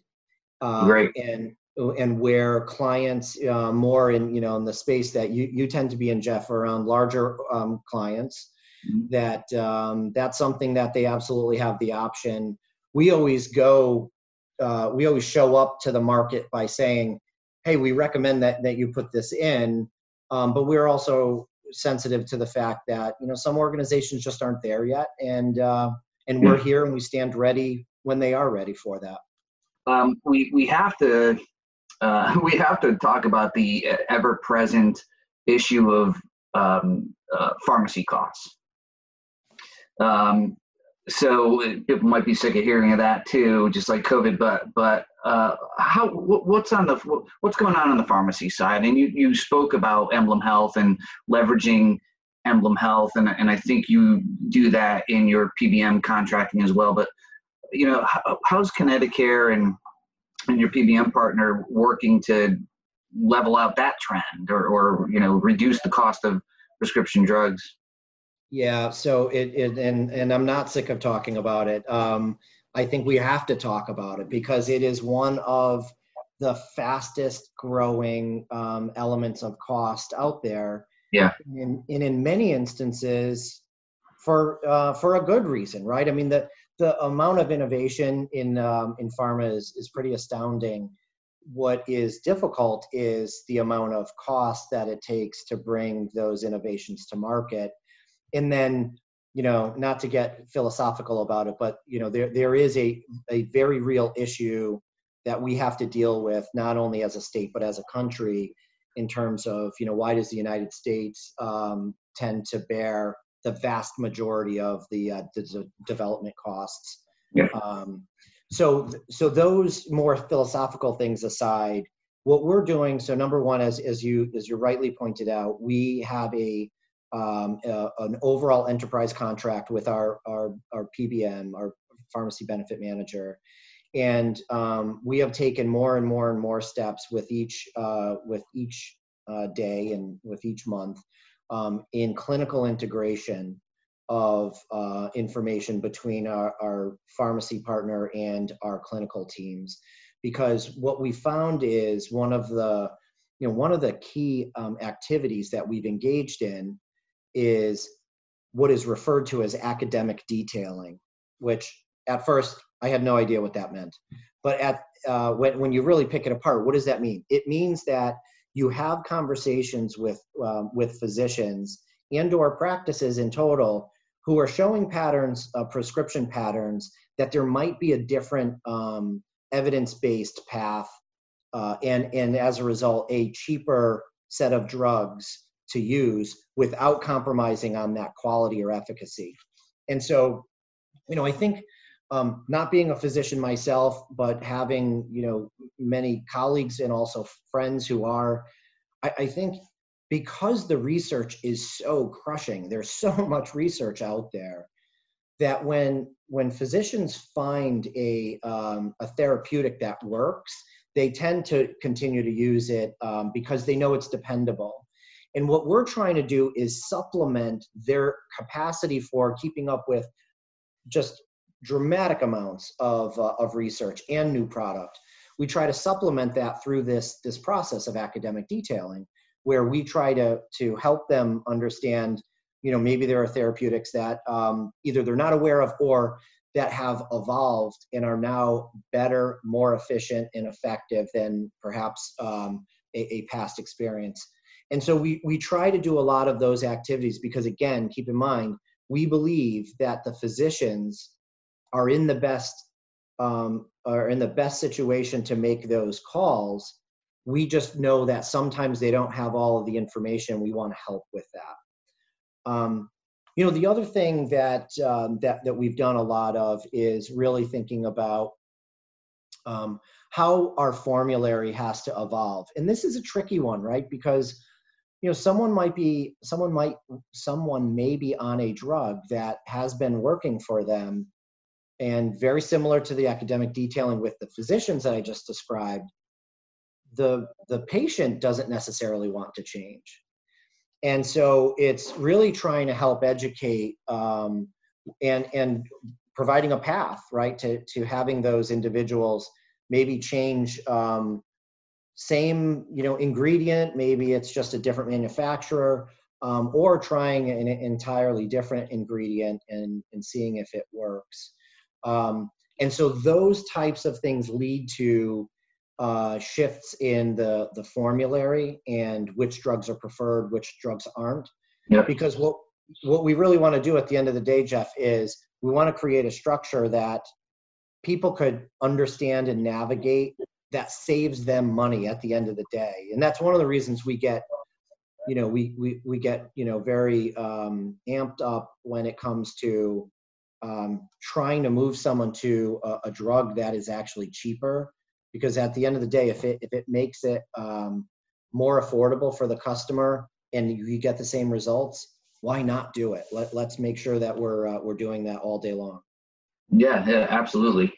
Uh, Great. And and where clients uh, more in you know in the space that you you tend to be in Jeff around larger um, clients, mm-hmm. that um, that's something that they absolutely have the option we always go, uh, we always show up to the market by saying, hey, we recommend that, that you put this in. Um, but we're also sensitive to the fact that, you know, some organizations just aren't there yet. And, uh, and we're here and we stand ready when they are ready for that. Um, we, we have to, uh, [LAUGHS] we have to talk about the ever present issue of um, uh, pharmacy costs. Um, so people might be sick of hearing of that too, just like COVID. But but uh, how what's on the what's going on on the pharmacy side? And you you spoke about Emblem Health and leveraging Emblem Health, and and I think you do that in your PBM contracting as well. But you know, how, how's ConnectiCare and and your PBM partner working to level out that trend, or or you know, reduce the cost of prescription drugs? Yeah, so it, it and and I'm not sick of talking about it. Um, I think we have to talk about it because it is one of the fastest growing um, elements of cost out there. Yeah. And, and in many instances, for uh, for a good reason, right? I mean, the the amount of innovation in um, in pharma is is pretty astounding. What is difficult is the amount of cost that it takes to bring those innovations to market, and then you know, not to get philosophical about it, but you know, there there is a a very real issue that we have to deal with not only as a state but as a country in terms of you know why does the United States um, tend to bear the vast majority of the, uh, the development costs. Yeah. Um, so so those more philosophical things aside, what we're doing. So number one, as as you as you rightly pointed out, we have a um, an overall enterprise contract with our, our, our PBM, our pharmacy benefit manager. And um, we have taken more and more and more steps with each, uh, with each uh, day and with each month um, in clinical integration of uh, information between our, our pharmacy partner and our clinical teams. Because what we found is one of the, you know, one of the key um, activities that we've engaged in is what is referred to as academic detailing, which at first I had no idea what that meant. But at uh, when when you really pick it apart, what does that mean? It means that you have conversations with um, with physicians and/or practices in total who are showing patterns, uh, prescription patterns, that there might be a different um, evidence-based path, uh, and and as a result, a cheaper set of drugs to use without compromising on that quality or efficacy. And so, you know, I think um, not being a physician myself, but having, you know, many colleagues and also friends who are, I, I think because the research is so crushing, there's [LAUGHS] so much research out there that when when physicians find a um, a therapeutic that works, they tend to continue to use it um, because they know it's dependable and what we're trying to do is supplement their capacity for keeping up with just dramatic amounts of, uh, of research and new product. We try to supplement that through this, this process of academic detailing, where we try to, to help them understand, you know, maybe there are therapeutics that um, either they're not aware of or that have evolved and are now better, more efficient, and effective than perhaps um, a, a past experience. And so we, we try to do a lot of those activities because, again, keep in mind, we believe that the physicians are in the best um, are in the best situation to make those calls. We just know that sometimes they don't have all of the information. We want to help with that. Um, you know, the other thing that um, that that we've done a lot of is really thinking about um, how our formulary has to evolve, and this is a tricky one, right? Because you know someone might be someone might someone may be on a drug that has been working for them and very similar to the academic detailing with the physicians that i just described the the patient doesn't necessarily want to change. And so it's really trying to help educate um, and and providing a path right to to having those individuals maybe change um, same you know ingredient maybe it's just a different manufacturer um, or trying an entirely different ingredient and, and seeing if it works um, and so those types of things lead to uh, shifts in the, the formulary and which drugs are preferred which drugs aren't yep. because what what we really want to do at the end of the day jeff is we want to create a structure that people could understand and navigate that saves them money at the end of the day and that's one of the reasons we get you know we we, we get you know very um, amped up when it comes to um, trying to move someone to a, a, drug that is actually cheaper because at the end of the day if it if it makes it um, more affordable for the customer and you get the same results why not do it? Let, let's make sure that we're uh, we're doing that all day long. Yeah, yeah, absolutely.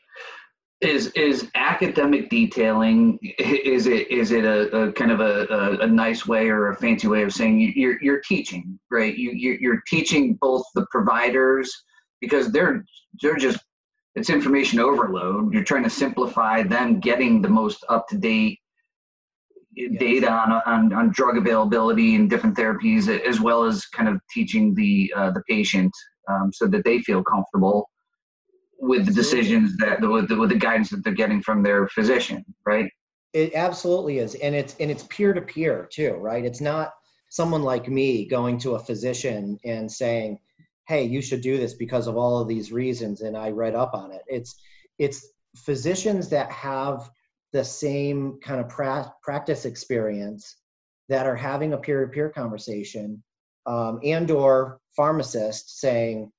Is is academic detailing? Is it is it a, a kind of a, a, a, nice way or a fancy way of saying you're you're teaching, right? You you're teaching both the providers because they're they're just it's information overload. You're trying to simplify them getting the most up to date yes. data on, on, on drug availability and different therapies, as well as kind of teaching the uh, the patient um, so that they feel comfortable with the decisions that with the, with the guidance that they're getting from their physician, right? It absolutely is, and it's and it's peer to peer too, right? It's not someone like me going to a physician and saying, "Hey, you should do this because of all of these reasons," and I read up on it. It's it's physicians that have the same kind of pra- practice experience that are having a peer-to-peer conversation um, and or pharmacists saying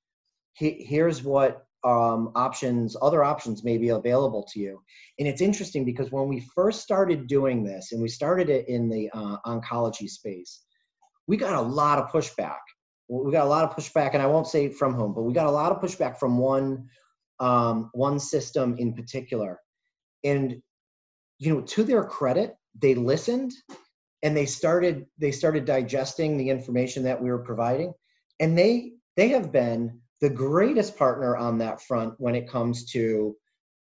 here's what um, options other options may be available to you. And it's interesting because when we first started doing this and we started it in the uh, oncology space we got a lot of pushback. We got a lot of pushback and i won't say from whom but we got a lot of pushback from one um, one system in particular. And you know, to their credit, they listened and they started they started digesting the information that we were providing, and they they have been the greatest partner on that front when it comes to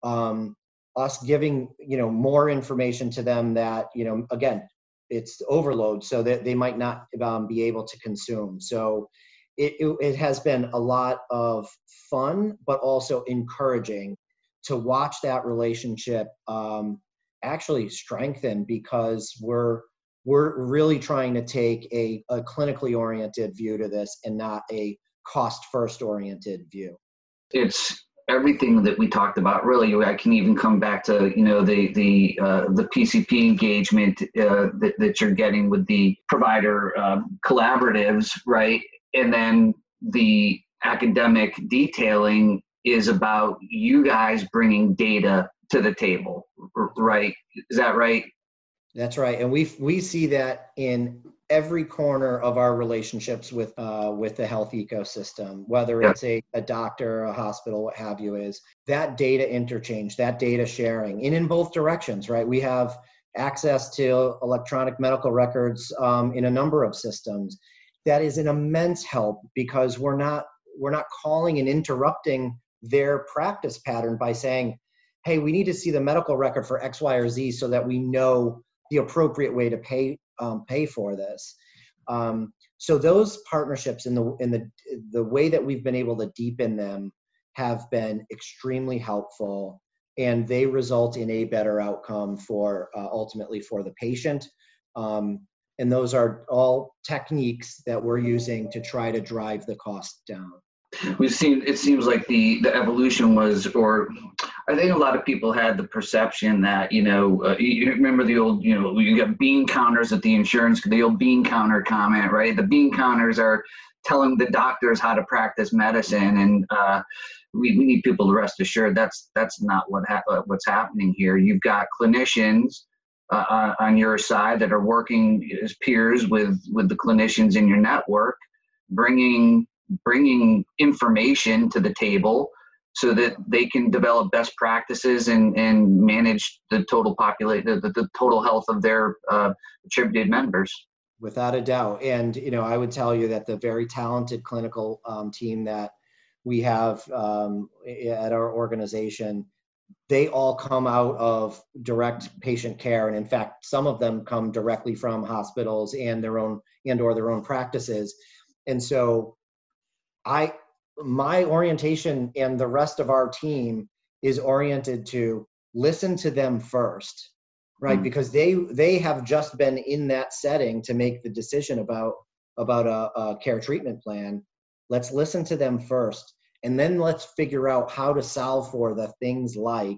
um, us giving you know more information to them that you know again it's overload so that they might not um, be able to consume. So it, it, it, has been a lot of fun but also encouraging to watch that relationship um, actually strengthen because we're we're really trying to take a, a clinically oriented view to this and not a cost first oriented view it's everything that we talked about really i can even come back to you know the the uh, the pcp engagement uh, that, that you're getting with the provider uh, collaboratives right and then the academic detailing is about you guys bringing data to the table, right? Is that right? That's right, and we we see that in every corner of our relationships with uh, with the health ecosystem, whether it's a, a doctor, a hospital, what have you, is that data interchange, that data sharing, and in both directions, right? We have access to electronic medical records um, in a number of systems. That is an immense help because we're not we're not calling and interrupting their practice pattern by saying, hey, we need to see the medical record for X, Y, or Z so that we know the appropriate way to pay um, pay for this. Um, so those partnerships in the in the the way that we've been able to deepen them have been extremely helpful, and they result in a better outcome for uh, ultimately for the patient. Um, and those are all techniques that we're using to try to drive the cost down we've seen it seems like the the evolution was or i think a lot of people had the perception that you know uh, you remember the old you know you got bean counters at the insurance the old bean counter comment right? The bean counters are telling the doctors how to practice medicine and uh, we, we need people to rest assured that's that's not what ha- uh, what's happening here. You've got clinicians uh, uh, on your side that are working as peers with with the clinicians in your network bringing bringing information to the table so that they can develop best practices and, and manage the total populate the, the, total health of their uh, attributed members. Without a doubt. And you know i would tell you that the very talented clinical um, team that we have um, at our organization they all come out of direct patient care. And in fact some of them come directly from hospitals and their own and or their own practices. And so I my orientation and the rest of our team is oriented to listen to them first right? Mm because they they have just been in that setting to make the decision about about a, a, care treatment plan. Let's listen to them first and then let's figure out how to solve for the things like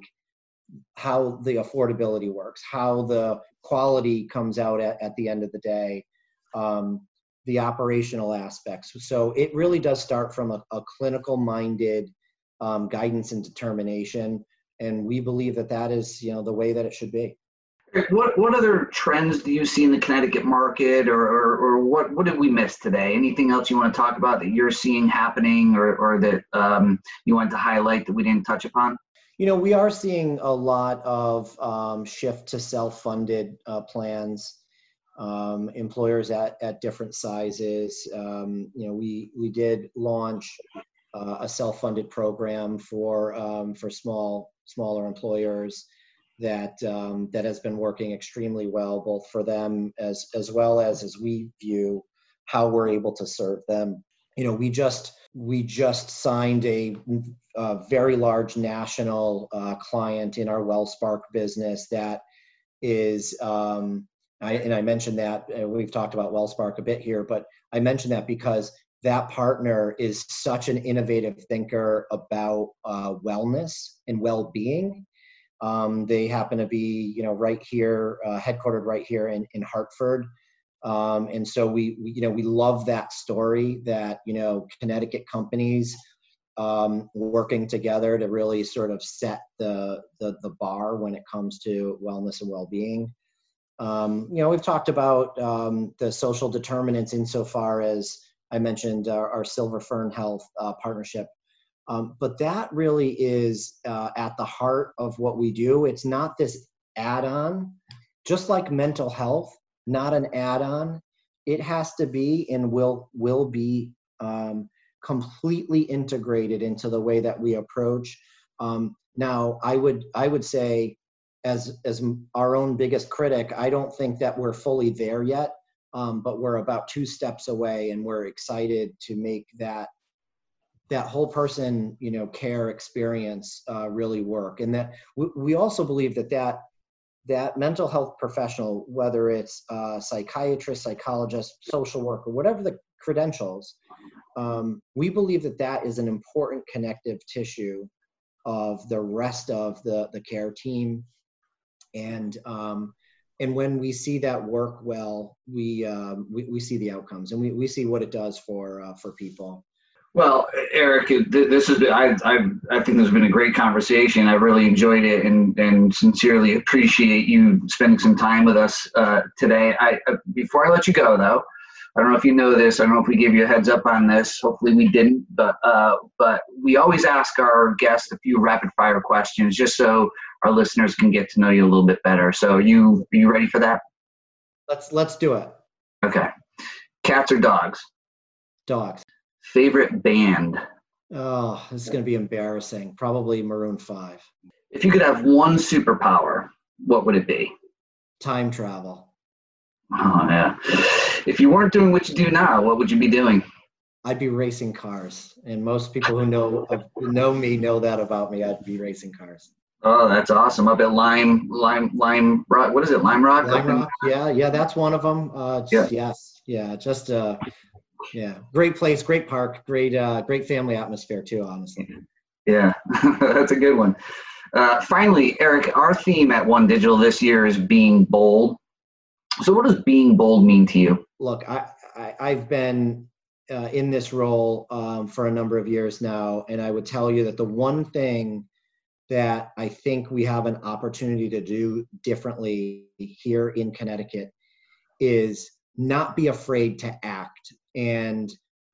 how the affordability works how the quality comes out at, at the end of the day. Um, the operational aspects. So it really does start from a, a clinical minded um, guidance and determination. And we believe that that is, you know, the way that it should be. what what other trends do you see in the Connecticut market, or, or, or what what did we miss today? Anything else you want to talk about that you're seeing happening, or or that um, you want to highlight that we didn't touch upon? You know, we are seeing a lot of um, shift to self-funded uh, plans. Um, employers at, at different sizes. Um, you know, we we did launch uh, a self-funded program for um, for small smaller employers that um, that has been working extremely well, both for them as as well as as we view how we're able to serve them. You know, we just we just signed a, a very large national uh, client in our WellSpark business that is. Um, I, and I mentioned that uh, we've talked about WellSpark a bit here, but I mentioned that because that partner is such an innovative thinker about uh, wellness and well-being um, they happen to be, you know, right here, uh, headquartered right here in, in Hartford. Um, and so we, we, you know, we love that story that, you know, Connecticut companies um, working together to really sort of set the, the, the bar when it comes to wellness and well-being. Um, you know, we've talked about um, the social determinants insofar as I mentioned our, our Silver Fern Health uh, partnership um, but that really is uh, at the heart of what we do. It's not this add on, just like mental health, not an add on. It has to be and will, will be um, completely integrated into the way that we approach. Um, now, I would, I would say, as, as our own biggest critic, I don't think that we're fully there yet. Um, but we're about two steps away and we're excited to make that that whole person you know care experience uh, really work and that we, we also believe that that that mental health professional whether it's a psychiatrist psychologist social worker whatever the credentials um, we believe that that is an important connective tissue of the rest of the the care team and um, and when we see that work well we um, we, we see the outcomes and we, we see what it does for uh, for people well, Eric, this has been, I, I, I think this has been a great conversation. I really enjoyed it and, and sincerely appreciate you spending some time with us uh, today. I, uh, before I let you go, though, I don't know if you know this. I don't know if we gave you a heads up on this. Hopefully, we didn't. But uh, but we always ask our guests a few rapid fire questions, just so our listeners can get to know you a little bit better. So, are you are you ready for that? Let's let's do it. Okay. Cats or dogs? Dogs. Favorite band? Oh, this is going to be embarrassing. Probably Maroon 5. If you could have one superpower, what would it be? Time travel. Oh, yeah. If you weren't doing what you do now, what would you be doing? I'd be racing cars. And most people who know know me know that about me. I'd be racing cars. Oh, that's awesome! Up at Lime, Lime, Lime Rock. What is it? Lime Rock. Lime Rock. Yeah, yeah, that's one of them. Uh, yeah. Yes, yeah. Just uh, yeah great place great park great uh great family atmosphere too honestly yeah [LAUGHS] that's a good one uh, finally eric our theme at one digital this year is being bold so what does being bold mean to you? Look i, I have been uh, in this role um, for a number of years now and i would tell you that the one thing that i think we have an opportunity to do differently here in connecticut is not be afraid to act. And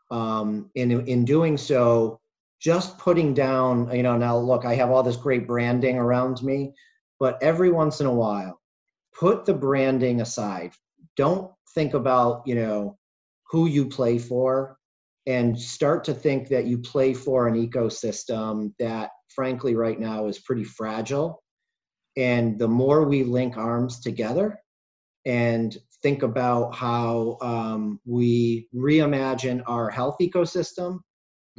um, in in doing so, just putting down, you know, now look, I have all this great branding around me, but every once in a while, put the branding aside. Don't think about, you know, who you play for and start to think that you play for an ecosystem that frankly right now is pretty fragile and the more we link arms together and think about how um, we reimagine our health ecosystem,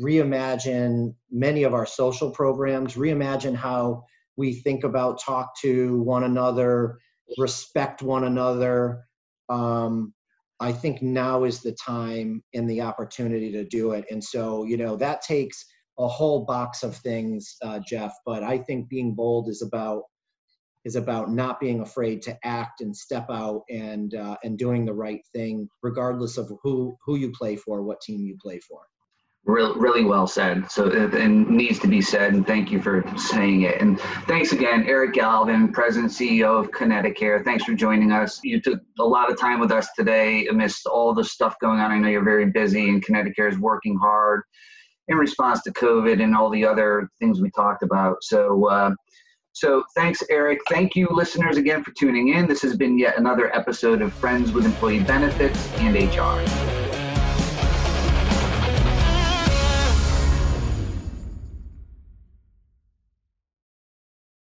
reimagine many of our social programs, reimagine how we think about talk to one another, respect one another. Um, I think now is the time and the opportunity to do it. And so, you know, that takes a whole box of things, uh, Jeff, but I think being bold is about is about not being afraid to act and step out and uh, and doing the right thing, regardless of who who you play for, what team you play for. Really, really well said. So it, it, needs to be said, and thank you for saying it. And thanks again, Eric Galvin, President CEO of ConnectiCare. Thanks for joining us. You took a lot of time with us today amidst all the stuff going on. I know you're very busy, and ConnectiCare is working hard in response to COVID and all the other things we talked about. So. Uh, so thanks, Eric. Thank you, listeners, again for tuning in. This has been yet another episode of Friends with Employee Benefits and HR.